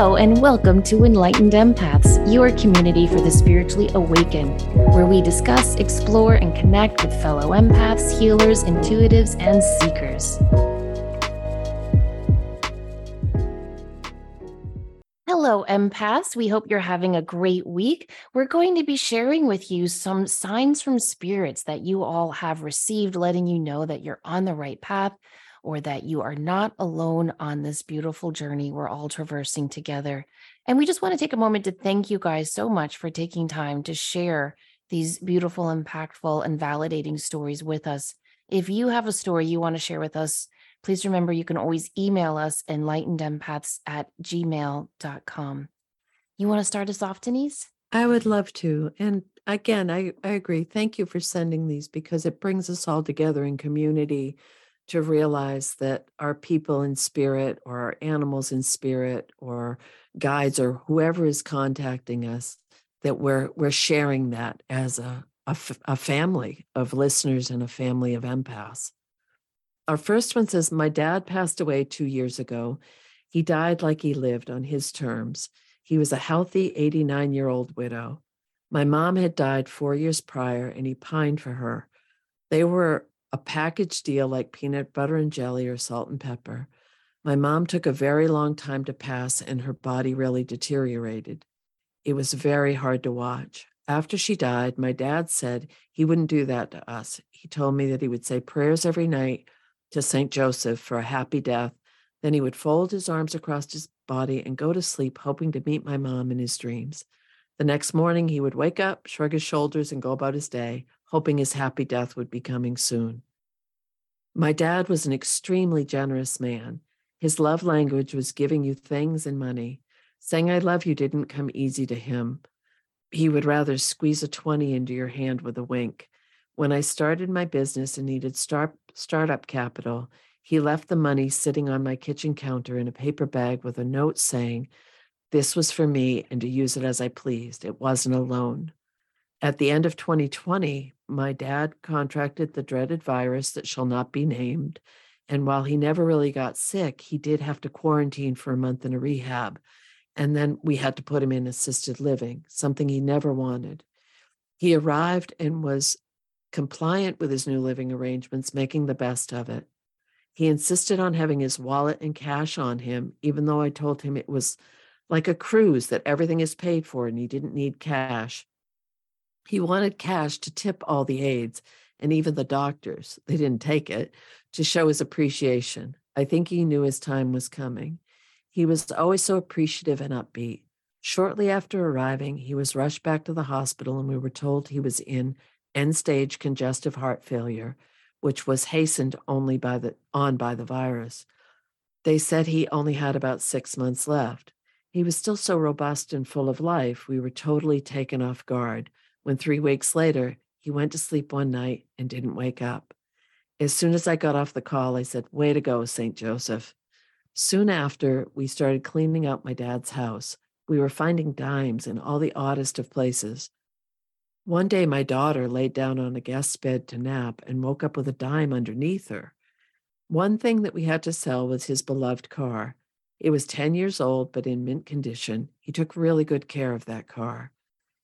Hello, and welcome to Enlightened Empaths, your community for the spiritually awakened, where we discuss, explore, and connect with fellow empaths, healers, intuitives, and seekers. Hello, empaths. We hope you're having a great week. We're going to be sharing with you some signs from spirits that you all have received, letting you know that you're on the right path or that you are not alone on this beautiful journey we're all traversing together. And we just want to take a moment to thank you guys so much for taking time to share these beautiful, impactful, and validating stories with us. If you have a story you want to share with us, please remember you can always email us enlightenedempaths at gmail.com. You want to start us off, Denise? I would love to. And again, I, I agree. Thank you for sending these because it brings us all together in community to realize that our people in spirit or our animals in spirit or guides or whoever is contacting us that we're we're sharing that as a, a, a family of listeners and a family of empaths. Our first one says my dad passed away two years ago. He died like he lived on his terms. He was a healthy 89 year old widow. My mom had died four years prior and he pined for her. They were a package deal like peanut butter and jelly or salt and pepper. My mom took a very long time to pass and her body really deteriorated. It was very hard to watch. After she died, my dad said he wouldn't do that to us. He told me that he would say prayers every night to St. Joseph for a happy death. Then he would fold his arms across his body and go to sleep, hoping to meet my mom in his dreams. The next morning, he would wake up, shrug his shoulders, and go about his day, hoping his happy death would be coming soon. My dad was an extremely generous man. His love language was giving you things and money. Saying I love you didn't come easy to him. He would rather squeeze a 20 into your hand with a wink. When I started my business and needed start, startup capital, he left the money sitting on my kitchen counter in a paper bag with a note saying, This was for me and to use it as I pleased. It wasn't a loan. At the end of 2020, my dad contracted the dreaded virus that shall not be named. And while he never really got sick, he did have to quarantine for a month in a rehab. And then we had to put him in assisted living, something he never wanted. He arrived and was compliant with his new living arrangements, making the best of it. He insisted on having his wallet and cash on him, even though I told him it was like a cruise that everything is paid for and he didn't need cash. He wanted cash to tip all the aides and even the doctors. They didn't take it to show his appreciation. I think he knew his time was coming. He was always so appreciative and upbeat. Shortly after arriving, he was rushed back to the hospital, and we were told he was in end stage congestive heart failure, which was hastened only by the, on by the virus. They said he only had about six months left. He was still so robust and full of life, we were totally taken off guard when three weeks later, he went to sleep one night and didn't wake up. As soon as I got off the call, I said, Way to go, St. Joseph. Soon after, we started cleaning out my dad's house. We were finding dimes in all the oddest of places. One day, my daughter laid down on a guest bed to nap and woke up with a dime underneath her. One thing that we had to sell was his beloved car. It was 10 years old, but in mint condition. He took really good care of that car.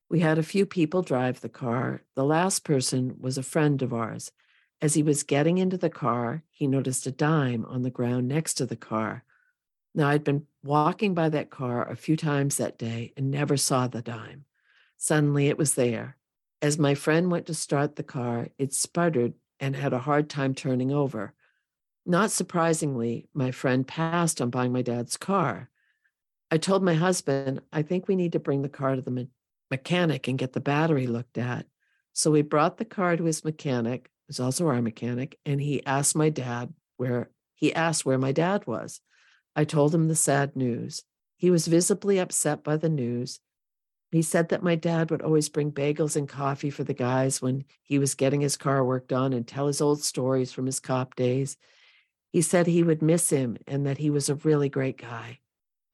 We had a few people drive the car. The last person was a friend of ours. As he was getting into the car, he noticed a dime on the ground next to the car. Now, I'd been walking by that car a few times that day and never saw the dime. Suddenly, it was there. As my friend went to start the car, it sputtered and had a hard time turning over. Not surprisingly, my friend passed on buying my dad's car. I told my husband, I think we need to bring the car to the mechanic and get the battery looked at. So we brought the car to his mechanic, who's also our mechanic, and he asked my dad where he asked where my dad was. I told him the sad news. He was visibly upset by the news. He said that my dad would always bring bagels and coffee for the guys when he was getting his car worked on and tell his old stories from his cop days. He said he would miss him and that he was a really great guy.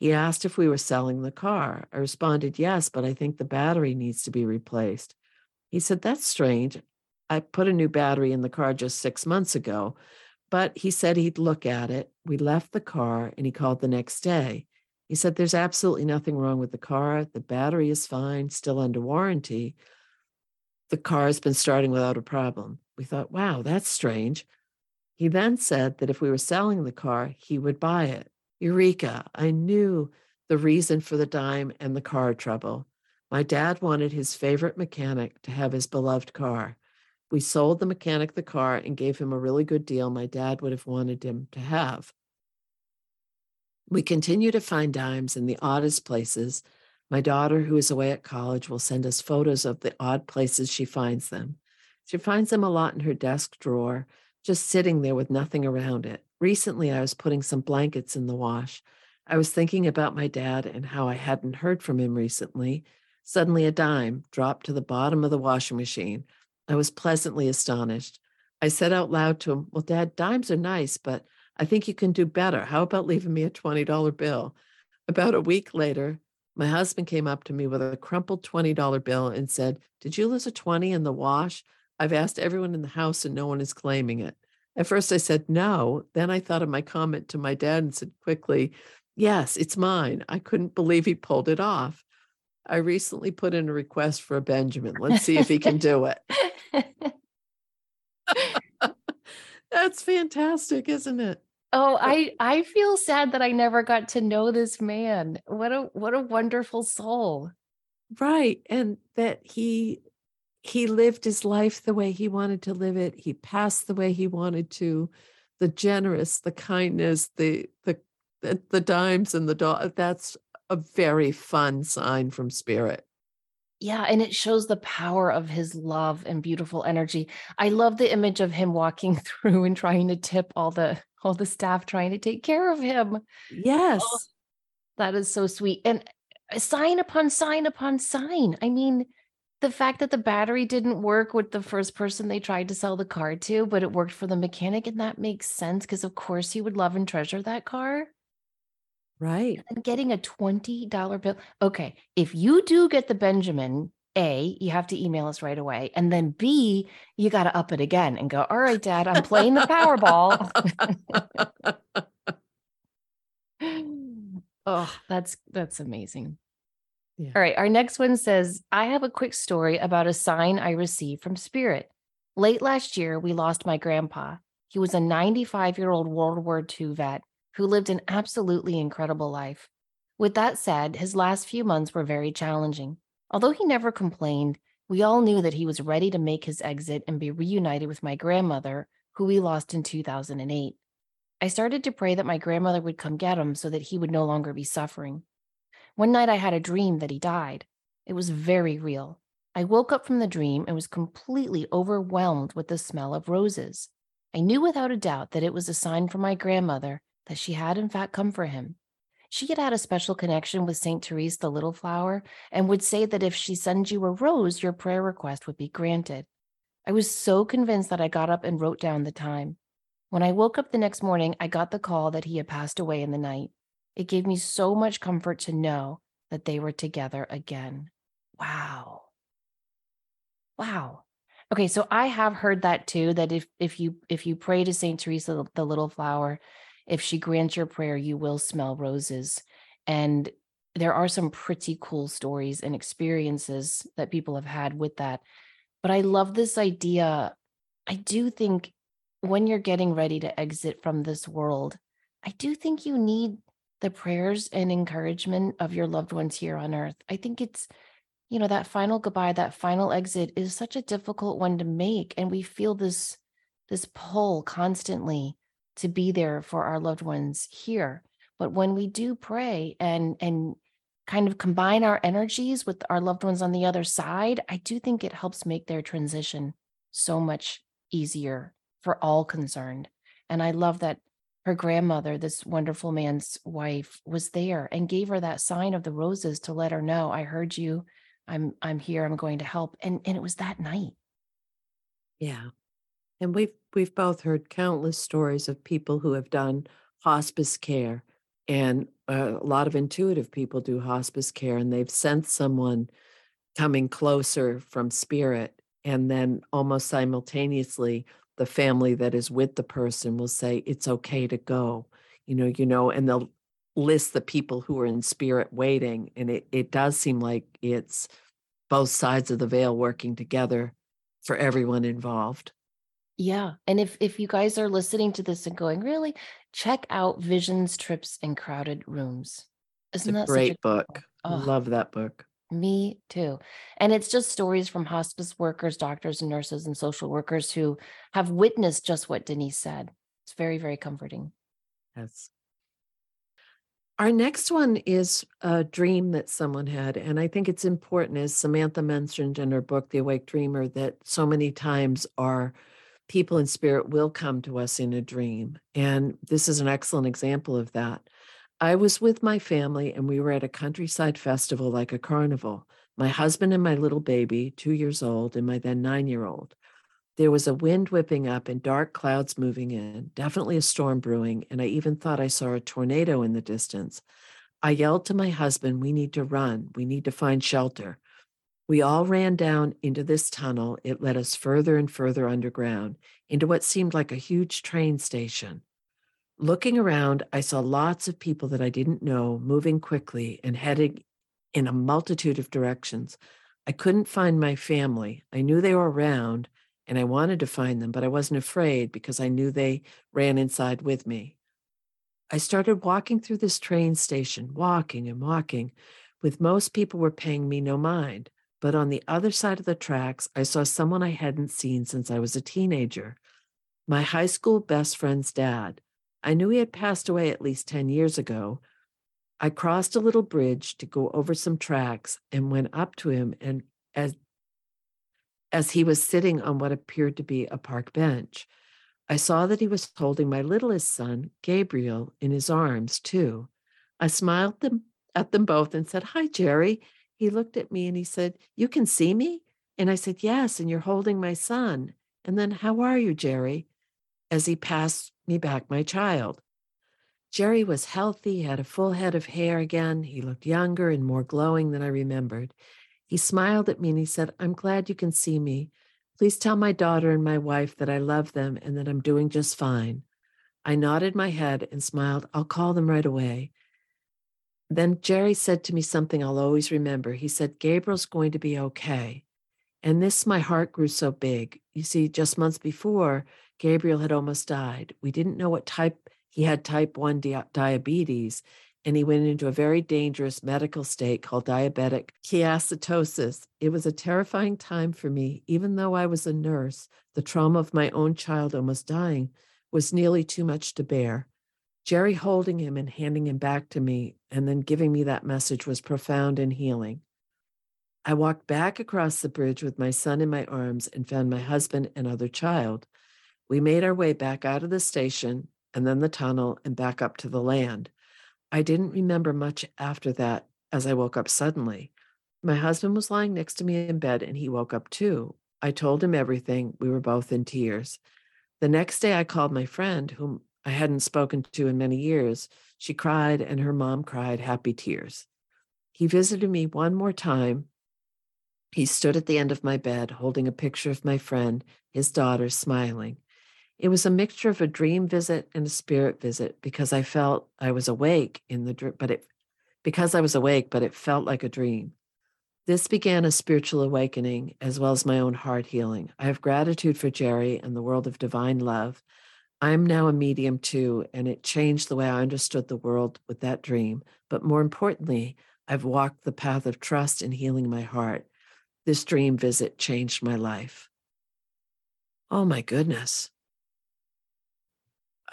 He asked if we were selling the car. I responded, yes, but I think the battery needs to be replaced. He said, that's strange. I put a new battery in the car just six months ago, but he said he'd look at it. We left the car and he called the next day. He said, There's absolutely nothing wrong with the car. The battery is fine, still under warranty. The car has been starting without a problem. We thought, wow, that's strange. He then said that if we were selling the car, he would buy it. Eureka! I knew the reason for the dime and the car trouble. My dad wanted his favorite mechanic to have his beloved car. We sold the mechanic the car and gave him a really good deal my dad would have wanted him to have. We continue to find dimes in the oddest places. My daughter, who is away at college, will send us photos of the odd places she finds them. She finds them a lot in her desk drawer, just sitting there with nothing around it. Recently, I was putting some blankets in the wash. I was thinking about my dad and how I hadn't heard from him recently. Suddenly, a dime dropped to the bottom of the washing machine. I was pleasantly astonished. I said out loud to him, Well, Dad, dimes are nice, but I think you can do better. How about leaving me a $20 bill? About a week later, my husband came up to me with a crumpled $20 bill and said, Did you lose a 20 in the wash? I've asked everyone in the house and no one is claiming it. At first I said no. Then I thought of my comment to my dad and said quickly, Yes, it's mine. I couldn't believe he pulled it off. I recently put in a request for a Benjamin. Let's see if he can do it. That's fantastic, isn't it? Oh, I I feel sad that I never got to know this man. What a what a wonderful soul. Right. And that he he lived his life the way he wanted to live it. He passed the way he wanted to. The generous, the kindness, the the the, the dimes and the dog. That's a very fun sign from spirit. Yeah, and it shows the power of his love and beautiful energy. I love the image of him walking through and trying to tip all the all the staff trying to take care of him. Oh, yes. Oh, that is so sweet. And sign upon sign upon sign. I mean, the fact that the battery didn't work with the first person they tried to sell the car to, but it worked for the mechanic, and that makes sense because of course he would love and treasure that car. Right. And getting a $20 bill. Okay. If you do get the Benjamin, A, you have to email us right away. And then B, you got to up it again and go, all right, dad, I'm playing the Powerball. oh, that's that's amazing. Yeah. All right. Our next one says, I have a quick story about a sign I received from Spirit. Late last year, we lost my grandpa. He was a 95 year old World War II vet who lived an absolutely incredible life. With that said, his last few months were very challenging. Although he never complained, we all knew that he was ready to make his exit and be reunited with my grandmother, who we lost in 2008. I started to pray that my grandmother would come get him so that he would no longer be suffering. One night I had a dream that he died. It was very real. I woke up from the dream and was completely overwhelmed with the smell of roses. I knew without a doubt that it was a sign from my grandmother that she had in fact come for him. She had had a special connection with St. Therese the Little Flower and would say that if she sends you a rose, your prayer request would be granted. I was so convinced that I got up and wrote down the time. When I woke up the next morning, I got the call that he had passed away in the night. It gave me so much comfort to know that they were together again. Wow. Wow. Okay, so I have heard that too that if if you if you pray to Saint Teresa the little flower, if she grants your prayer, you will smell roses. And there are some pretty cool stories and experiences that people have had with that. But I love this idea. I do think when you're getting ready to exit from this world, I do think you need the prayers and encouragement of your loved ones here on earth. I think it's, you know, that final goodbye, that final exit is such a difficult one to make. And we feel this this pull constantly to be there for our loved ones here. But when we do pray and and kind of combine our energies with our loved ones on the other side, I do think it helps make their transition so much easier for all concerned. And I love that her grandmother, this wonderful man's wife, was there and gave her that sign of the roses to let her know, I heard you. I'm I'm here. I'm going to help. And and it was that night. Yeah. And we've we've both heard countless stories of people who have done hospice care, and uh, a lot of intuitive people do hospice care, and they've sensed someone coming closer from spirit, and then almost simultaneously, the family that is with the person will say, "It's okay to go," you know, you know, and they'll list the people who are in spirit waiting. And it, it does seem like it's both sides of the veil working together for everyone involved. Yeah. And if if you guys are listening to this and going, really, check out Visions, Trips, and Crowded Rooms. Isn't that great book. oh, Love that book. Me too. And it's just stories from hospice workers, doctors, and nurses and social workers who have witnessed just what Denise said. It's very, very comforting. Yes. Our next one is a dream that someone had. And I think it's important, as Samantha mentioned in her book, The Awake Dreamer, that so many times our people in spirit will come to us in a dream. And this is an excellent example of that. I was with my family and we were at a countryside festival like a carnival. My husband and my little baby, two years old, and my then nine year old. There was a wind whipping up and dark clouds moving in, definitely a storm brewing, and I even thought I saw a tornado in the distance. I yelled to my husband, We need to run. We need to find shelter. We all ran down into this tunnel. It led us further and further underground into what seemed like a huge train station. Looking around, I saw lots of people that I didn't know moving quickly and heading in a multitude of directions. I couldn't find my family. I knew they were around and I wanted to find them, but I wasn't afraid because I knew they ran inside with me. I started walking through this train station, walking and walking, with most people were paying me no mind. But on the other side of the tracks, I saw someone I hadn't seen since I was a teenager my high school best friend's dad. I knew he had passed away at least 10 years ago. I crossed a little bridge to go over some tracks and went up to him and as as he was sitting on what appeared to be a park bench. I saw that he was holding my littlest son, Gabriel, in his arms, too. I smiled them, at them both and said, Hi, Jerry. He looked at me and he said, You can see me? And I said, Yes, and you're holding my son. And then, How are you, Jerry? As he passed me back my child. Jerry was healthy, had a full head of hair again. He looked younger and more glowing than I remembered. He smiled at me and he said, I'm glad you can see me. Please tell my daughter and my wife that I love them and that I'm doing just fine. I nodded my head and smiled. I'll call them right away. Then Jerry said to me something I'll always remember. He said, Gabriel's going to be okay. And this, my heart grew so big. You see, just months before, Gabriel had almost died. We didn't know what type he had type 1 di- diabetes, and he went into a very dangerous medical state called diabetic ketoacidosis. It was a terrifying time for me. Even though I was a nurse, the trauma of my own child almost dying was nearly too much to bear. Jerry holding him and handing him back to me and then giving me that message was profound and healing. I walked back across the bridge with my son in my arms and found my husband and other child. We made our way back out of the station and then the tunnel and back up to the land. I didn't remember much after that as I woke up suddenly. My husband was lying next to me in bed and he woke up too. I told him everything. We were both in tears. The next day, I called my friend, whom I hadn't spoken to in many years. She cried and her mom cried happy tears. He visited me one more time. He stood at the end of my bed holding a picture of my friend, his daughter, smiling. It was a mixture of a dream visit and a spirit visit because I felt I was awake in the dream, but it because I was awake, but it felt like a dream. This began a spiritual awakening as well as my own heart healing. I have gratitude for Jerry and the world of divine love. I'm now a medium too, and it changed the way I understood the world with that dream. But more importantly, I've walked the path of trust and healing my heart. This dream visit changed my life. Oh my goodness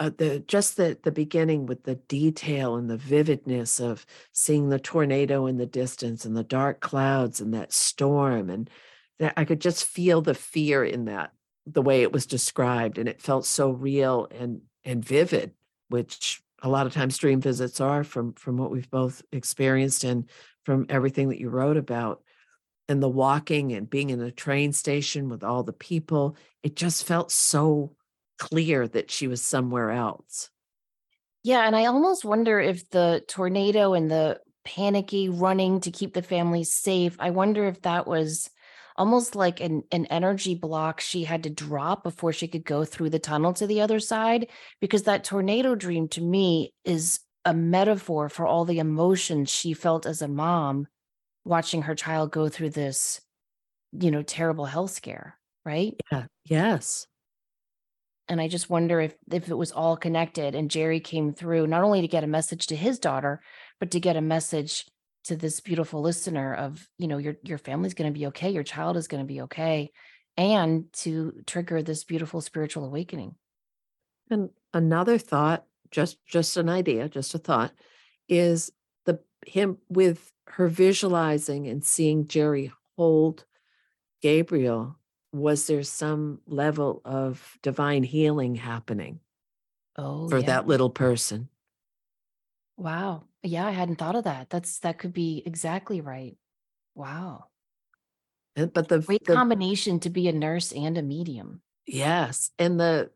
uh, the just the the beginning with the detail and the vividness of seeing the tornado in the distance and the dark clouds and that storm and that I could just feel the fear in that the way it was described and it felt so real and and vivid which a lot of times dream visits are from from what we've both experienced and from everything that you wrote about and the walking and being in a train station with all the people it just felt so clear that she was somewhere else. Yeah. And I almost wonder if the tornado and the panicky running to keep the family safe, I wonder if that was almost like an, an energy block she had to drop before she could go through the tunnel to the other side. Because that tornado dream to me is a metaphor for all the emotions she felt as a mom watching her child go through this, you know, terrible health scare, right? Yeah. Yes. And I just wonder if if it was all connected and Jerry came through not only to get a message to his daughter, but to get a message to this beautiful listener of, you know, your your family's going to be okay, your child is going to be okay, and to trigger this beautiful spiritual awakening. And another thought, just just an idea, just a thought, is the him with her visualizing and seeing Jerry hold Gabriel, was there some level of divine healing happening Oh, for yeah. that little person? Wow. Yeah, I hadn't thought of that. That's that could be exactly right. Wow. But the Great the combination to be a nurse and a medium. yes, and the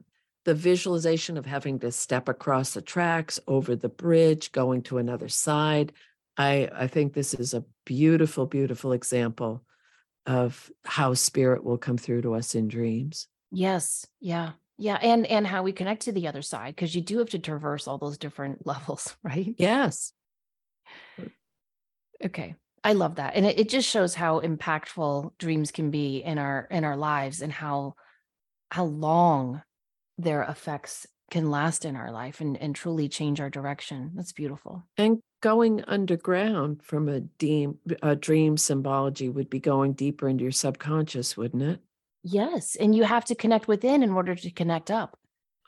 the visualization of having to step across the tracks, over the bridge, going to another side. I I think this is a beautiful, beautiful example of how spirit will come through to us in dreams. Yes. Yeah. Yeah. And and how we connect to the other side, because you do have to traverse all those different levels, right? Yes. Okay. I love that. And it, it just shows how impactful dreams can be in our in our lives and how how long their effects can last in our life and, and truly change our direction. That's beautiful. And going underground from a dream, a dream symbology would be going deeper into your subconscious, wouldn't it? Yes. And you have to connect within in order to connect up.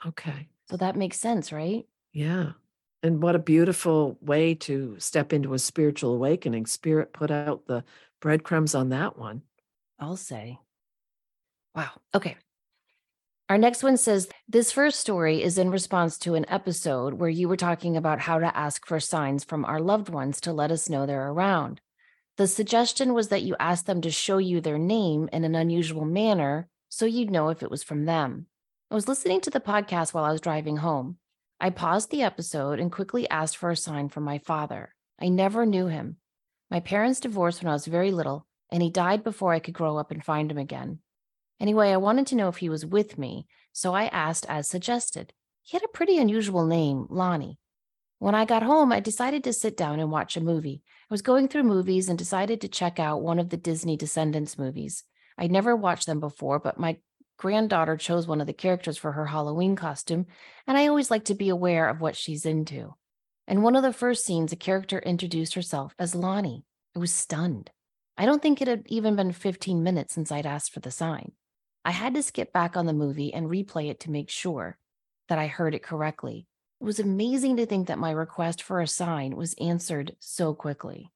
Okay. So that makes sense, right? Yeah. And what a beautiful way to step into a spiritual awakening. Spirit put out the breadcrumbs on that one. I'll say. Wow. Okay. Our next one says this first story is in response to an episode where you were talking about how to ask for signs from our loved ones to let us know they're around. The suggestion was that you ask them to show you their name in an unusual manner so you'd know if it was from them. I was listening to the podcast while I was driving home. I paused the episode and quickly asked for a sign from my father. I never knew him. My parents divorced when I was very little, and he died before I could grow up and find him again. Anyway, I wanted to know if he was with me, so I asked as suggested. He had a pretty unusual name, Lonnie. When I got home, I decided to sit down and watch a movie. I was going through movies and decided to check out one of the Disney Descendants movies. I'd never watched them before, but my granddaughter chose one of the characters for her Halloween costume, and I always like to be aware of what she's into. In one of the first scenes, a character introduced herself as Lonnie. I was stunned. I don't think it had even been 15 minutes since I'd asked for the sign. I had to skip back on the movie and replay it to make sure that I heard it correctly. It was amazing to think that my request for a sign was answered so quickly.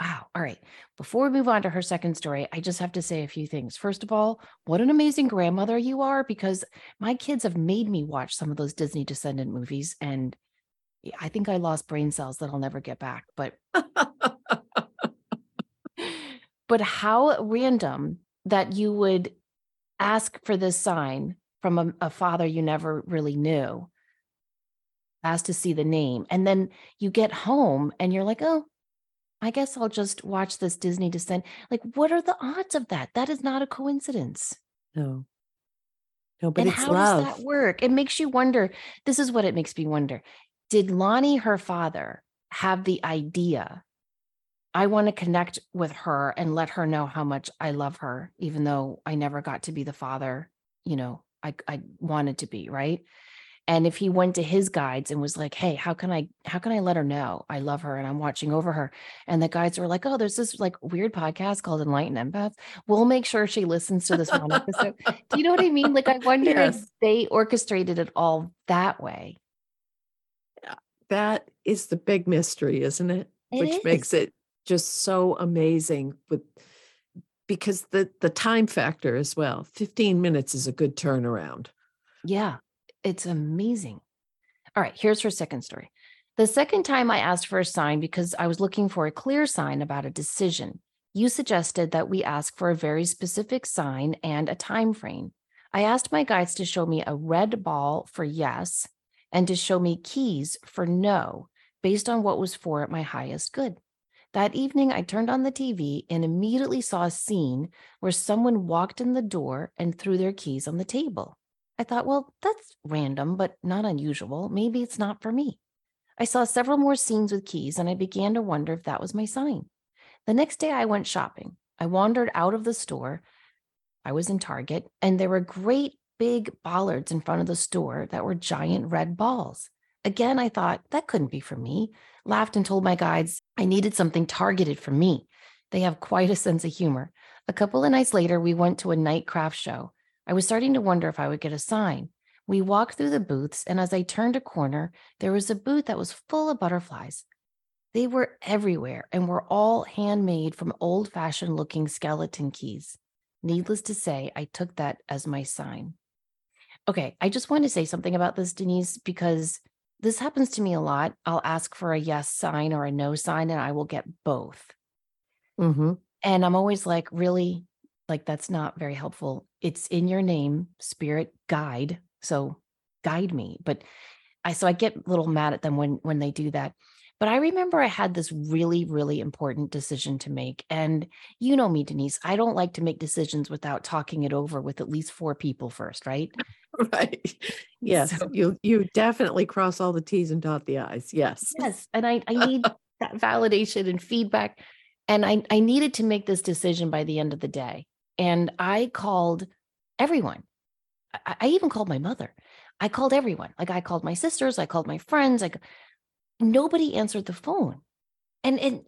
Wow. All right. Before we move on to her second story, I just have to say a few things. First of all, what an amazing grandmother you are because my kids have made me watch some of those Disney Descendant movies. And I think I lost brain cells that I'll never get back. But but how random that you would ask for this sign from a, a father you never really knew. Ask to see the name and then you get home and you're like oh i guess i'll just watch this disney descent. Like what are the odds of that? That is not a coincidence. No. No, but and how love. does that work? It makes you wonder this is what it makes me wonder. Did lonnie her father have the idea I want to connect with her and let her know how much I love her, even though I never got to be the father, you know, I, I wanted to be, right? And if he went to his guides and was like, hey, how can I how can I let her know I love her and I'm watching over her? And the guides were like, oh, there's this like weird podcast called Enlightened Empaths. We'll make sure she listens to this one episode. Do you know what I mean? Like I wonder if they orchestrated it all that way. That is the big mystery, isn't it? It Which makes it just so amazing with because the the time factor as well. 15 minutes is a good turnaround. Yeah, it's amazing. All right, here's her second story. The second time I asked for a sign because I was looking for a clear sign about a decision. You suggested that we ask for a very specific sign and a time frame. I asked my guides to show me a red ball for yes and to show me keys for no based on what was for my highest good. That evening, I turned on the TV and immediately saw a scene where someone walked in the door and threw their keys on the table. I thought, well, that's random, but not unusual. Maybe it's not for me. I saw several more scenes with keys and I began to wonder if that was my sign. The next day I went shopping. I wandered out of the store. I was in Target and there were great big bollards in front of the store that were giant red balls. Again, I thought that couldn't be for me. Laughed and told my guides I needed something targeted for me. They have quite a sense of humor. A couple of nights later, we went to a night craft show. I was starting to wonder if I would get a sign. We walked through the booths, and as I turned a corner, there was a booth that was full of butterflies. They were everywhere and were all handmade from old fashioned looking skeleton keys. Needless to say, I took that as my sign. Okay, I just want to say something about this, Denise, because this happens to me a lot. I'll ask for a yes sign or a no sign, and I will get both. hmm And I'm always like, really? Like, that's not very helpful. It's in your name, spirit guide. So guide me. But I, so I get a little mad at them when, when they do that. But I remember I had this really, really important decision to make. And you know me, Denise, I don't like to make decisions without talking it over with at least four people first, right? Right. Yes, So, you you definitely cross all the T's and dot the I's. Yes. yes. And I, I need that validation and feedback. And I, I needed to make this decision by the end of the day. And I called everyone. I, I even called my mother. I called everyone. Like I called my sisters, I called my friends. Like nobody answered the phone. And and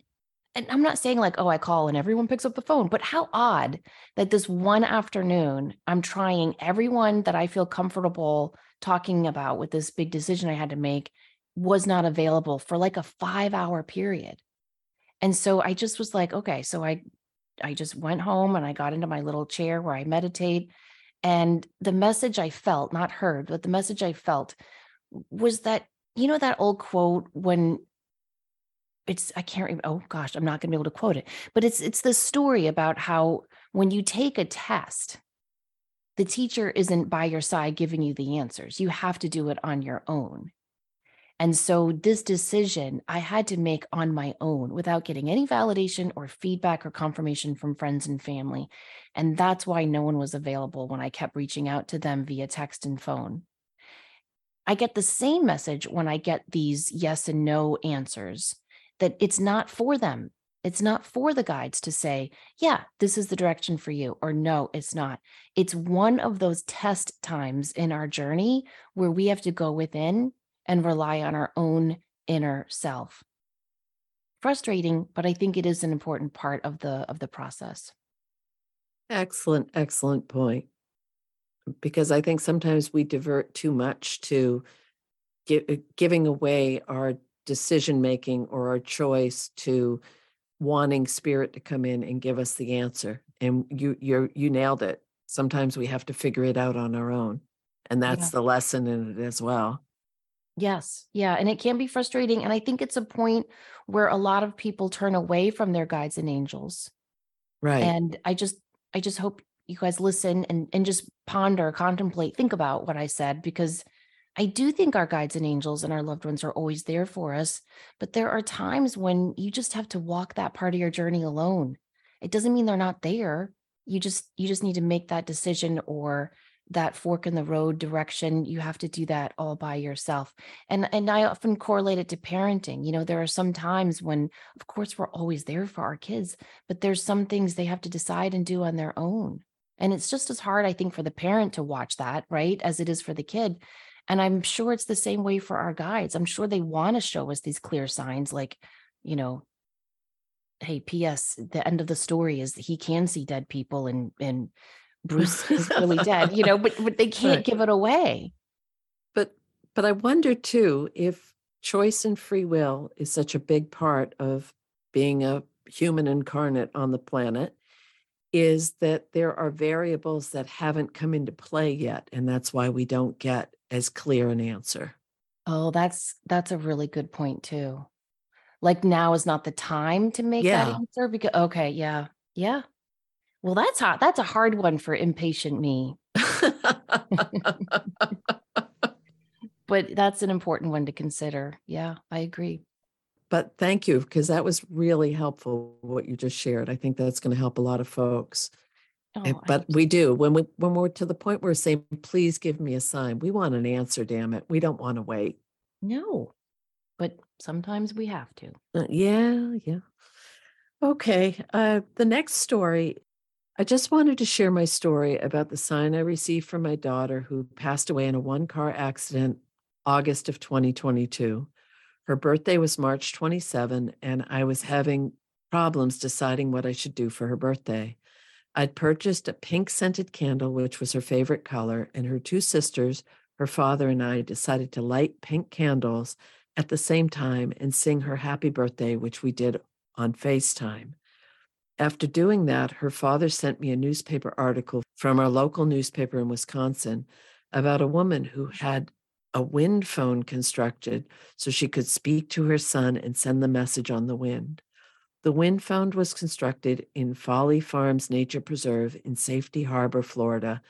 and I'm not saying like, oh, I call and everyone picks up the phone, but how odd that this one afternoon I'm trying everyone that I feel comfortable talking about with this big decision I had to make was not available for like a five hour period. And so I just was like, okay, so I I just went home and I got into my little chair where I meditate. And the message I felt, not heard, but the message I felt was that, you know, that old quote when it's I can't remember. Oh gosh, I'm not gonna be able to quote it, but it's it's the story about how when you take a test, the teacher isn't by your side giving you the answers. You have to do it on your own. And so this decision I had to make on my own without getting any validation or feedback or confirmation from friends and family. And that's why no one was available when I kept reaching out to them via text and phone. I get the same message when I get these yes and no answers that it's not for them. It's not for the guides to say, yeah, this is the direction for you, or no, it's not. It's one of those test times in our journey where we have to go within and rely on our own inner self. Frustrating, but I think it is an important part of the of the process. Excellent, excellent point. Because I think sometimes we divert too much to gi- uh, giving away our decision making or our choice to wanting spirit to come in and give us the answer. And you you you nailed it. Sometimes we have to figure it out on our own. And Yeah. that's the lesson in it as well. Yes. Yeah. And it can be frustrating. And I think it's a point where a lot of people turn away from their guides and angels. Right. And I just I just hope you guys listen and and just ponder, contemplate, think about what I said because I do think our guides and angels and our loved ones are always there for us, but there are times when you just have to walk that part of your journey alone. It doesn't mean they're not there. You just you just need to make that decision or that fork in the road direction. You have to do that all by yourself. And and I often correlate it to parenting. You know, there are some times when of course we're always there for our kids, but there's some things they have to decide and do on their own. And it's just as hard, I think, for the parent to watch that, right, as it is for the kid. And I'm sure it's the same way for our guides. I'm sure they want to show us these clear signs like, you know, hey, P.S. The end of the story is that he can see dead people and and Bruce is really dead, you know, but but they can't Right. give it away. But but I wonder too if choice and free will is such a big part of being a human incarnate on the planet is that there are variables that haven't come into play yet and that's why we don't get as clear an answer. Oh, that's that's a really good point too. Like now is not the time to make that answer because okay, yeah. Yeah. Well, that's hot. That's a hard one for impatient me, but that's an important one to consider. Yeah, I agree. But thank you because that was really helpful what you just shared. I think that's going to help a lot of folks. Oh, But we do when we when we're to the point where we're saying, please give me a sign. We want an answer, damn it. We don't want to wait. No. but sometimes we have to. Uh, yeah, yeah. Okay. Uh, the next story, I just wanted to share my story about the sign I received from my daughter who passed away in a one car accident August of 2022. Her birthday was March 27, and I was having problems deciding what I should do for her birthday. I'd purchased a pink scented candle, which was her favorite color, and her two sisters, her father, and I decided to light pink candles at the same time and sing her happy birthday, which we did on FaceTime. After doing that, her father sent me a newspaper article from our local newspaper in Wisconsin about a woman who had a wind phone constructed so she could speak to her son and send the message on the wind. The wind phone was constructed in Folly Farms Nature Preserve in Safety Harbor, Florida,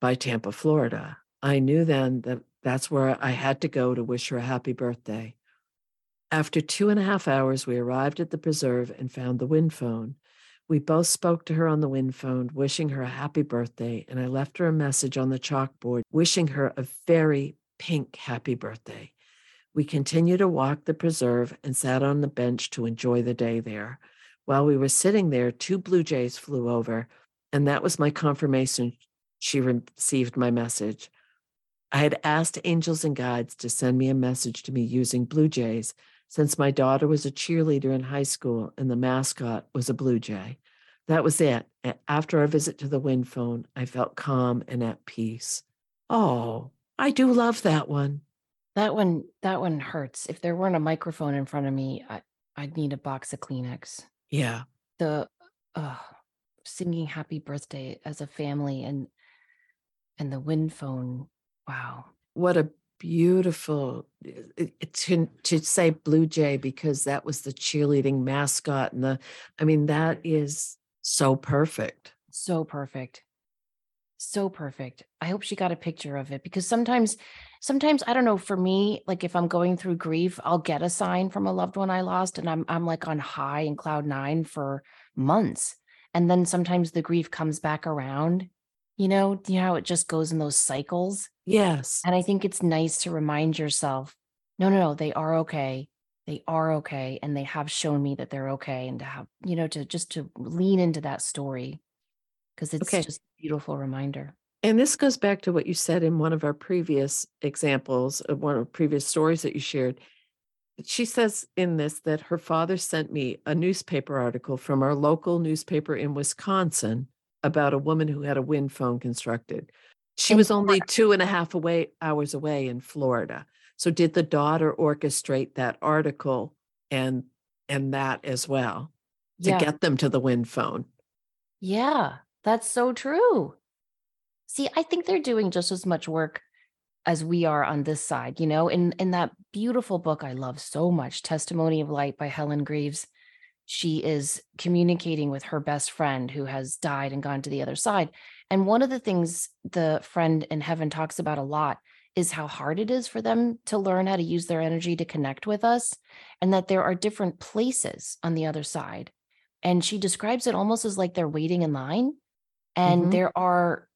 by Tampa, Florida. I knew then that that's where I had to go to wish her a happy birthday. After two and a half hours, we arrived at the preserve and found the wind phone. We both spoke to her on the wind phone, wishing her a happy birthday, and I left her a message on the chalkboard, wishing her a very pink happy birthday. We continued to walk the preserve and sat on the bench to enjoy the day there. While we were sitting there, two blue jays flew over, and that was my confirmation she received my message. I had asked angels and guides to send me a message to me using blue jays since my daughter was a cheerleader in high school and the mascot was a blue jay. That was it. After our visit to the wind phone, I felt calm and at peace. Oh, I do love that one. That one, that one hurts. If there weren't a microphone in front of me, I, I'd need a box of Kleenex. Yeah. The uh, singing happy birthday as a family and and the wind phone. Wow. What a beautiful to to say blue jay because that was the cheerleading mascot and the i mean that is so perfect so perfect so perfect. I hope she got a picture of it because sometimes sometimes I don't know for me like if I'm going through grief, I'll get a sign from a loved one I lost and I'm I'm like on high in cloud 9 for months. And then sometimes the grief comes back around. You know, you know how it just goes in those cycles? Yes. And I think it's nice to remind yourself, no, no, no, they are okay. They are okay and they have shown me that they're okay and to have, you know, to just to lean into that story because it's Okay. just a beautiful reminder. And this goes back to what you said in one of our previous examples of one of the previous stories that you shared. She says in this that her father sent me a newspaper article from our local newspaper in Wisconsin about a woman who had a wind phone constructed. She was only two and a half away hours away in Florida. So did the daughter orchestrate that article and and that as well to Yeah. get them to the wind phone? Yeah. That's so true. See, I think they're doing just as much work as we are on this side, you know, in in that beautiful book I love so much, Testimony of Light by Helen Greaves. She is communicating with her best friend who has died and gone to the other side. And one of the things the friend in heaven talks about a lot is how hard it is for them to learn how to use their energy to connect with us and that there are different places on the other side. And she describes it almost as like they're waiting in line and Mhm. there are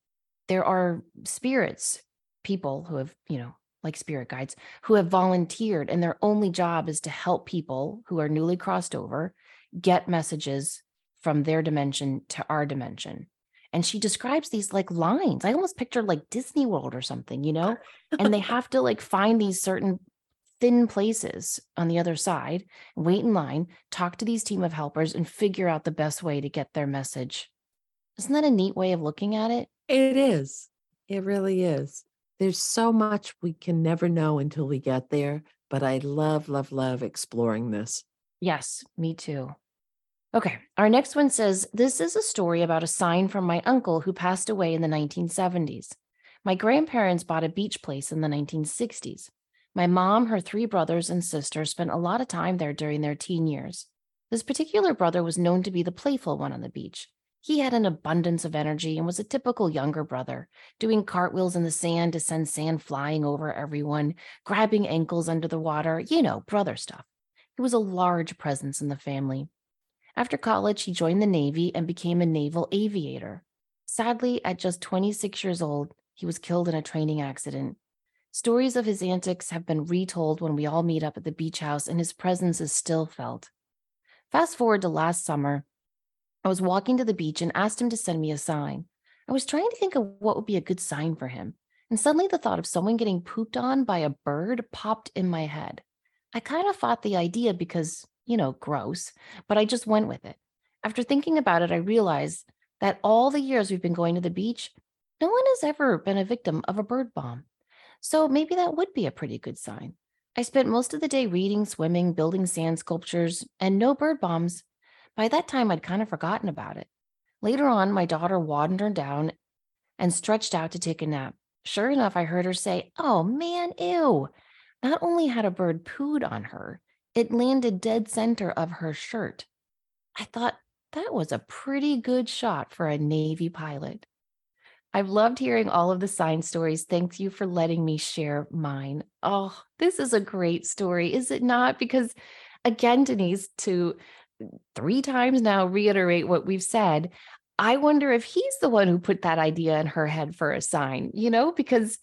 there are spirits people who have you know like spirit guides who have volunteered and their only job is to help people who are newly crossed over get messages from their dimension to our dimension. And she describes these like lines. I almost pictured like disney world or something you know? And they have to like find these certain thin places on the other side wait in line talk to these team of helpers and figure out the best way to get their message isn't that a neat way of looking at it? It is. It really is. There's so much we can never know until we get there, but I love, love, love exploring this. Yes, me too. Okay, our next one says this is a story about a sign from my uncle who passed away in the 1970s. My grandparents bought a beach place in the 1960s. My mom, her three brothers, and sister spent a lot of time there during their teen years. This particular brother was known to be the playful one on the beach. He had an abundance of energy and was a typical younger brother, doing cartwheels in the sand to send sand flying over everyone, grabbing ankles under the water, you know, brother stuff. He was a large presence in the family. After college, he joined the Navy and became a naval aviator. Sadly, at just 26 years old, he was killed in a training accident. Stories of his antics have been retold when we all meet up at the beach house, and his presence is still felt. Fast forward to last summer, I was walking to the beach and asked him to send me a sign. I was trying to think of what would be a good sign for him, and suddenly the thought of someone getting pooped on by a bird popped in my head. I kind of fought the idea because, you know, gross, but I just went with it. After thinking about it, I realized that all the years we've been going to the beach, no one has ever been a victim of a bird bomb. So maybe that would be a pretty good sign. I spent most of the day reading, swimming, building sand sculptures, and no bird bombs. By that time, I'd kind of forgotten about it. Later on, my daughter wandered down and stretched out to take a nap. Sure enough, I heard her say, Oh man, ew. Not only had a bird pooed on her, it landed dead center of her shirt. I thought that was a pretty good shot for a Navy pilot. I've loved hearing all of the sign stories. Thank you for letting me share mine. Oh, this is a great story, is it not? Because again, Denise, to three times now reiterate what we've said, I wonder if he's the one who put that idea in her head for a sign, you know, because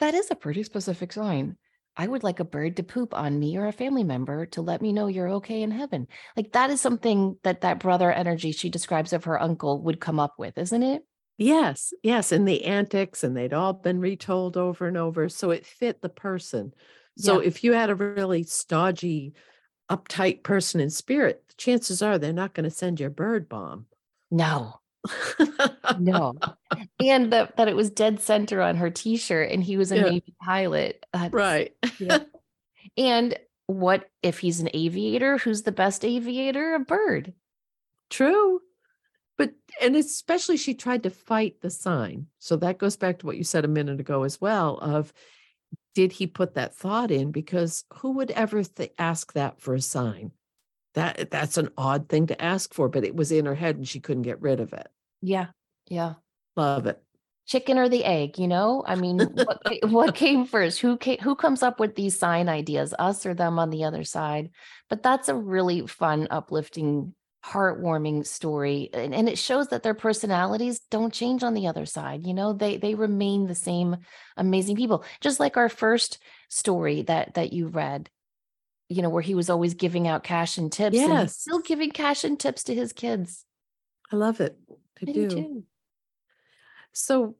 that is a pretty specific sign. I would like a bird to poop on me or a family member to let me know you're okay in heaven. Like that is something that that brother energy she describes of her uncle would come up with, isn't it? Yes, yes, and the antics, and they'd all been retold over and over, so it fit the person. So Yeah. if you had a really stodgy, uptight person in spirit, chances are they're not going to send you a bird bomb. No, no. And that that it was dead center on her t-shirt and he was a Yeah. Navy pilot. That's right. yeah. And what if he's an aviator? Who's the best aviator? A bird. True. But and especially she tried to fight the sign. So that goes back to what you said a minute ago as well of did he put that thought in because who would ever th- ask that for a sign? That that's an odd thing to ask for, but it was in her head and she couldn't get rid of it. Yeah. Yeah. Love it. Chicken or the egg, you know? I mean, what, what came first? Who came, who comes up with these sign ideas, us or them on the other side? But that's a really fun, uplifting, heartwarming story. And, and it shows that their personalities don't change on the other side. You know, they they remain the same amazing people. Just like our first story that that you read, you know, where he was always giving out cash and tips and he's still giving cash and tips to his kids. I love it. I I do. do too. So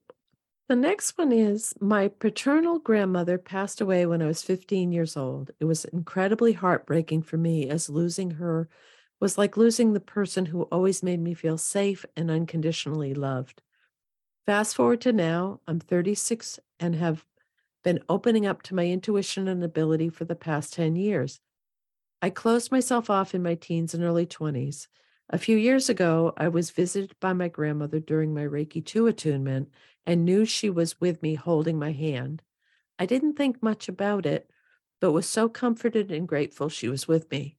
the next one is my paternal grandmother passed away when I was 15 years old. It was incredibly heartbreaking for me as losing her was like losing the person who always made me feel safe and unconditionally loved. Fast forward to now, I'm 36 and have been opening up to my intuition and ability for the past 10 years. I closed myself off in my teens and early 20s. A few years ago, I was visited by my grandmother during my Reiki 2 attunement and knew she was with me holding my hand. I didn't think much about it, but was so comforted and grateful she was with me.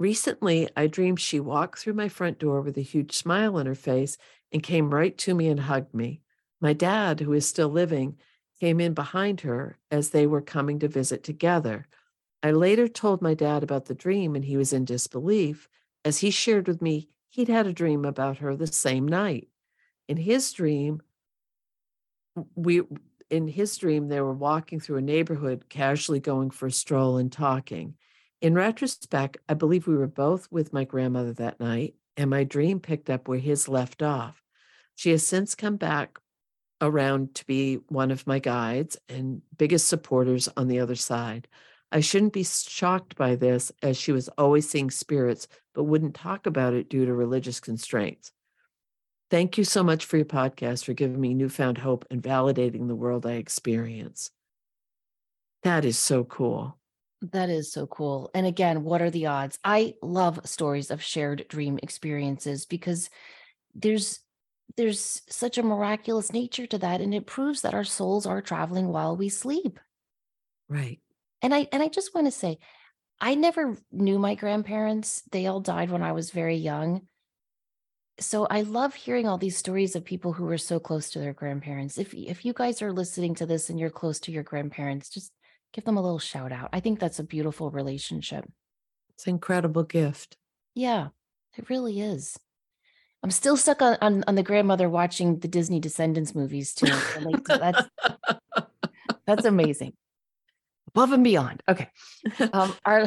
Recently, I dreamed she walked through my front door with a huge smile on her face and came right to me and hugged me. My dad, who is still living, came in behind her as they were coming to visit together. I later told my dad about the dream, and he was in disbelief as he shared with me he'd had a dream about her the same night. In his dream, we in his dream they were walking through a neighborhood casually going for a stroll and talking in retrospect i believe we were both with my grandmother that night and my dream picked up where his left off she has since come back around to be one of my guides and biggest supporters on the other side i shouldn't be shocked by this as she was always seeing spirits but wouldn't talk about it due to religious constraints Thank you so much for your podcast, for giving me newfound hope and validating the world I experience. That is so cool. That is so cool. And again, what are the odds? I love stories of shared dream experiences because there's there's such a miraculous nature to that and it proves that our souls are traveling while we sleep. Right. And I and I just want to say I never knew my grandparents. They all died when I was very young. So I love hearing all these stories of people who were so close to their grandparents. If if you guys are listening to this and you're close to your grandparents, just give them a little shout out. I think that's a beautiful relationship. It's an incredible gift. Yeah, it really is. I'm still stuck on on, on the grandmother watching the Disney Descendants movies too. Like, that's that's amazing. above and beyond. Okay. Um, our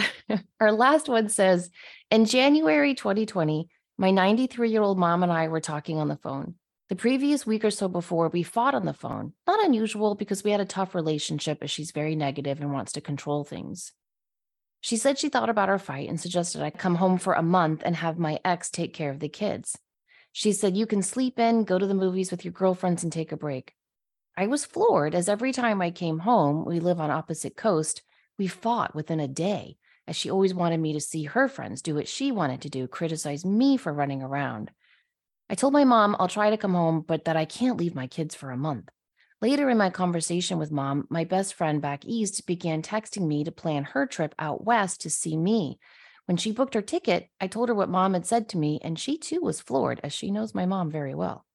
our last one says, in January 2020, my 93 year old mom and I were talking on the phone. The previous week or so before, we fought on the phone. Not unusual because we had a tough relationship as she's very negative and wants to control things. She said she thought about our fight and suggested I come home for a month and have my ex take care of the kids. She said, You can sleep in, go to the movies with your girlfriends, and take a break. I was floored as every time I came home, we live on opposite coast, we fought within a day, as she always wanted me to see her friends do what she wanted to do, criticize me for running around. I told my mom I'll try to come home, but that I can't leave my kids for a month. Later in my conversation with mom, my best friend back east began texting me to plan her trip out west to see me. When she booked her ticket, I told her what mom had said to me, and she too was floored, as she knows my mom very well.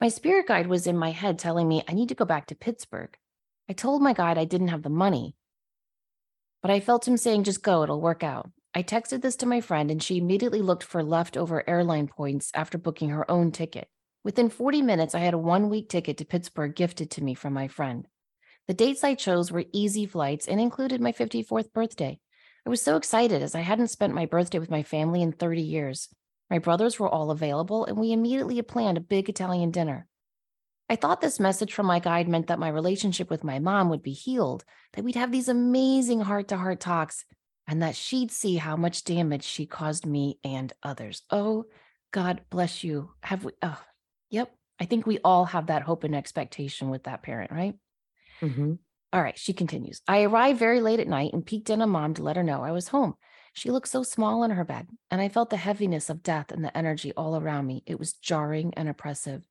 My spirit guide was in my head telling me I need to go back to Pittsburgh. I told my guide I didn't have the money, but I felt him saying, just go, it'll work out. I texted this to my friend, and she immediately looked for leftover airline points after booking her own ticket. Within 40 minutes, I had a one week ticket to Pittsburgh gifted to me from my friend. The dates I chose were easy flights and included my 54th birthday. I was so excited as I hadn't spent my birthday with my family in 30 years. My brothers were all available, and we immediately planned a big Italian dinner. I thought this message from my guide meant that my relationship with my mom would be healed, that we'd have these amazing heart to heart talks, and that she'd see how much damage she caused me and others. Oh, God bless you. Have we? Oh, Yep. I think we all have that hope and expectation with that parent, right? Mhm. All right, she continues. I arrived very late at night and peeked in on mom to let her know I was home. She looked so small in her bed, and I felt the heaviness of death and the energy all around me. It was jarring and oppressive.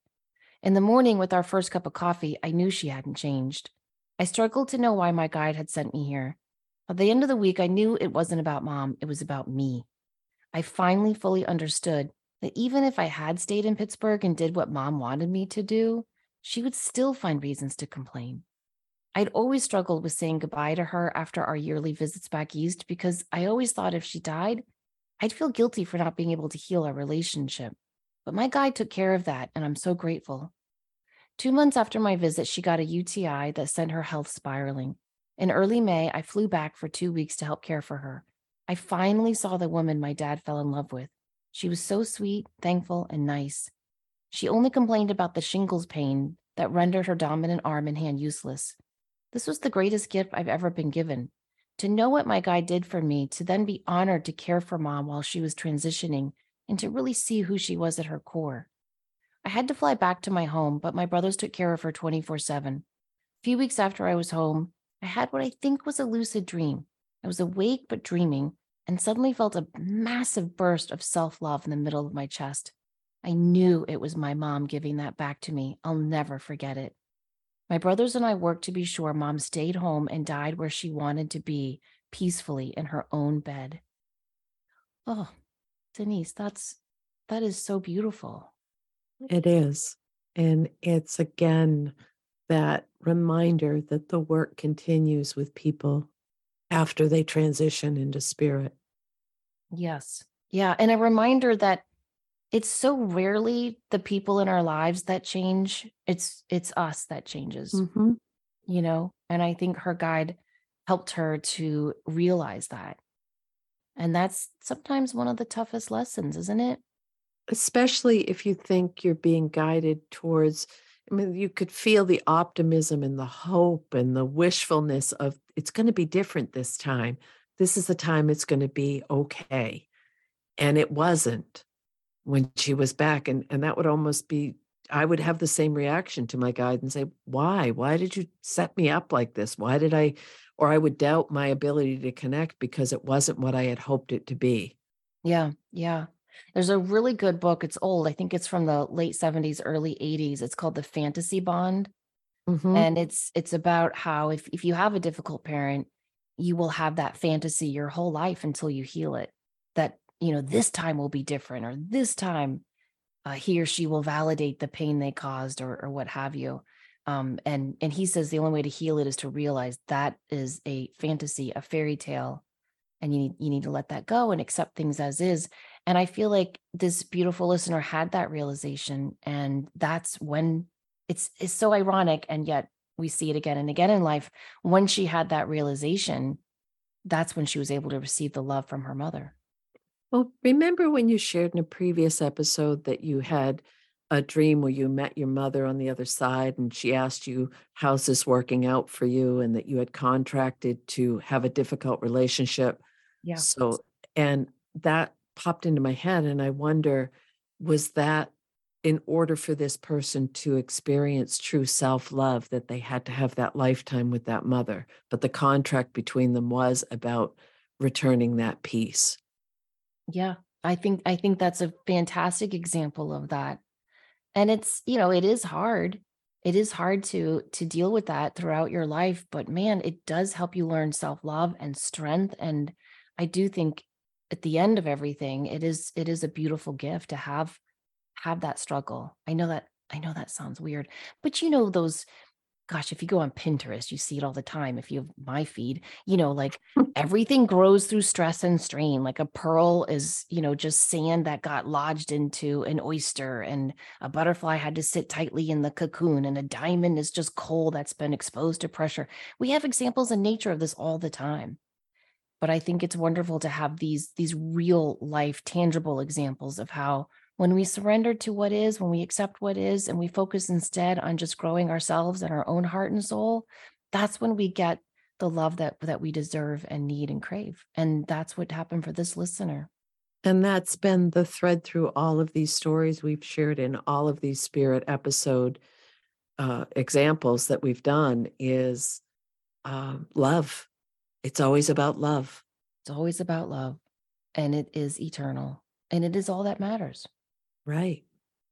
In the morning, with our first cup of coffee, I knew she hadn't changed. I struggled to know why my guide had sent me here. At the end of the week, I knew it wasn't about mom, it was about me. I finally fully understood that even if I had stayed in Pittsburgh and did what mom wanted me to do, she would still find reasons to complain. I'd always struggled with saying goodbye to her after our yearly visits back east because I always thought if she died, I'd feel guilty for not being able to heal our relationship. But my guide took care of that, and I'm so grateful. Two months after my visit, she got a UTI that sent her health spiraling. In early May, I flew back for two weeks to help care for her. I finally saw the woman my dad fell in love with. She was so sweet, thankful, and nice. She only complained about the shingles pain that rendered her dominant arm and hand useless. This was the greatest gift I've ever been given. To know what my guy did for me, to then be honored to care for mom while she was transitioning, and to really see who she was at her core. I had to fly back to my home, but my brothers took care of her 24 7. A few weeks after I was home, I had what I think was a lucid dream. I was awake but dreaming, and suddenly felt a massive burst of self love in the middle of my chest. I knew it was my mom giving that back to me. I'll never forget it. My brothers and I worked to be sure mom stayed home and died where she wanted to be, peacefully in her own bed. Oh, Denise, that's that is so beautiful. It is. And it's again that reminder that the work continues with people after they transition into spirit. Yes. Yeah. And a reminder that it's so rarely the people in our lives that change. It's it's us that changes, Mhm. you know? And I think her guide helped her to realize that. And that's sometimes one of the toughest lessons, isn't it? Especially if you think you're being guided towards I mean, you could feel the optimism and the hope and the wishfulness of it's going to be different this time. This is the time it's going to be okay. And it wasn't when she was back. And, and that would almost be, I would have the same reaction to my guide and say, Why? Why did you set me up like this? Why did I? Or I would doubt my ability to connect because it wasn't what I had hoped it to be. Yeah. Yeah. There's a really good book. It's old. I think it's from the late 70s, early 80s. It's called The Fantasy Bond. Mhm. And it's it's about how if if you have a difficult parent, you will have that fantasy your whole life until you heal it. That, you know, this time will be different or this time uh, he or she will validate the pain they caused or or what have you. Um, and and he says the only way to heal it is to realize that is a fantasy, a fairy tale, and you need you need to let that go and accept things as is and i feel like this beautiful listener had that realization and that's when it's it's so ironic and yet we see it again and again in life. Once she had that realization, that's when she was able to receive the love from her mother. Well, remember when you shared in a previous episode that you had a dream where you met your mother on the other side and she asked you, How's this working out for you? And that you had contracted to have a difficult relationship. Yeah. So, and that popped into my head. And I wonder, was that in order for this person to experience true self love, that they had to have that lifetime with that mother? But the contract between them was about returning that peace. Yeah. I think I think that's a fantastic example of that. And it's, you know, it is hard. It is hard to to deal with that throughout your life, but man, it does help you learn self-love and strength and I do think at the end of everything, it is it is a beautiful gift to have have that struggle. I know that I know that sounds weird, but you know those gosh, if you go on Pinterest, you see it all the time. If you have my feed, you know, like everything grows through stress and strain. Like a pearl is, you know, just sand that got lodged into an oyster, and a butterfly had to sit tightly in the cocoon, and a diamond is just coal that's been exposed to pressure. We have examples in nature of this all the time. But I think it's wonderful to have these these real life tangible examples of how when we surrender to what is, when we accept what is, and we focus instead on just growing ourselves and our own heart and soul, that's when we get the love that that we deserve and need and crave. And that's what happened for this listener. And that's been the thread through all of these stories we've shared in all of these spirit episode uh, examples that we've done is uh, love. It's always about love. It's always about love, and it is eternal, and it is all that matters. Right.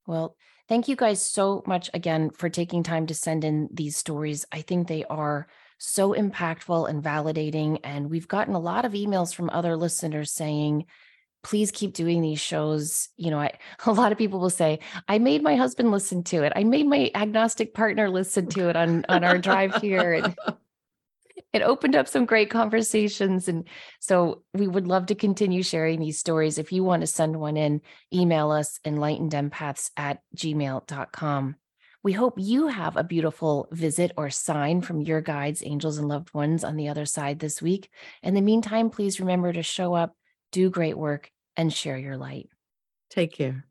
Well, thank you guys so much again for taking time to send in these stories. I think they are so impactful and validating. And we've gotten a lot of emails from other listeners saying, please keep doing these shows. You know, I, a lot of people will say, I made my husband listen to it. I made my agnostic partner listen to it on, on our drive here. And it opened up some great conversations. And so we would love to continue sharing these stories. If you want to send one in, email us enlightenedempaths at gmail.com. We hope you have a beautiful visit or sign from your guides, angels, and loved ones on the other side this week. In the meantime, please remember to show up, do great work, and share your light. Take care.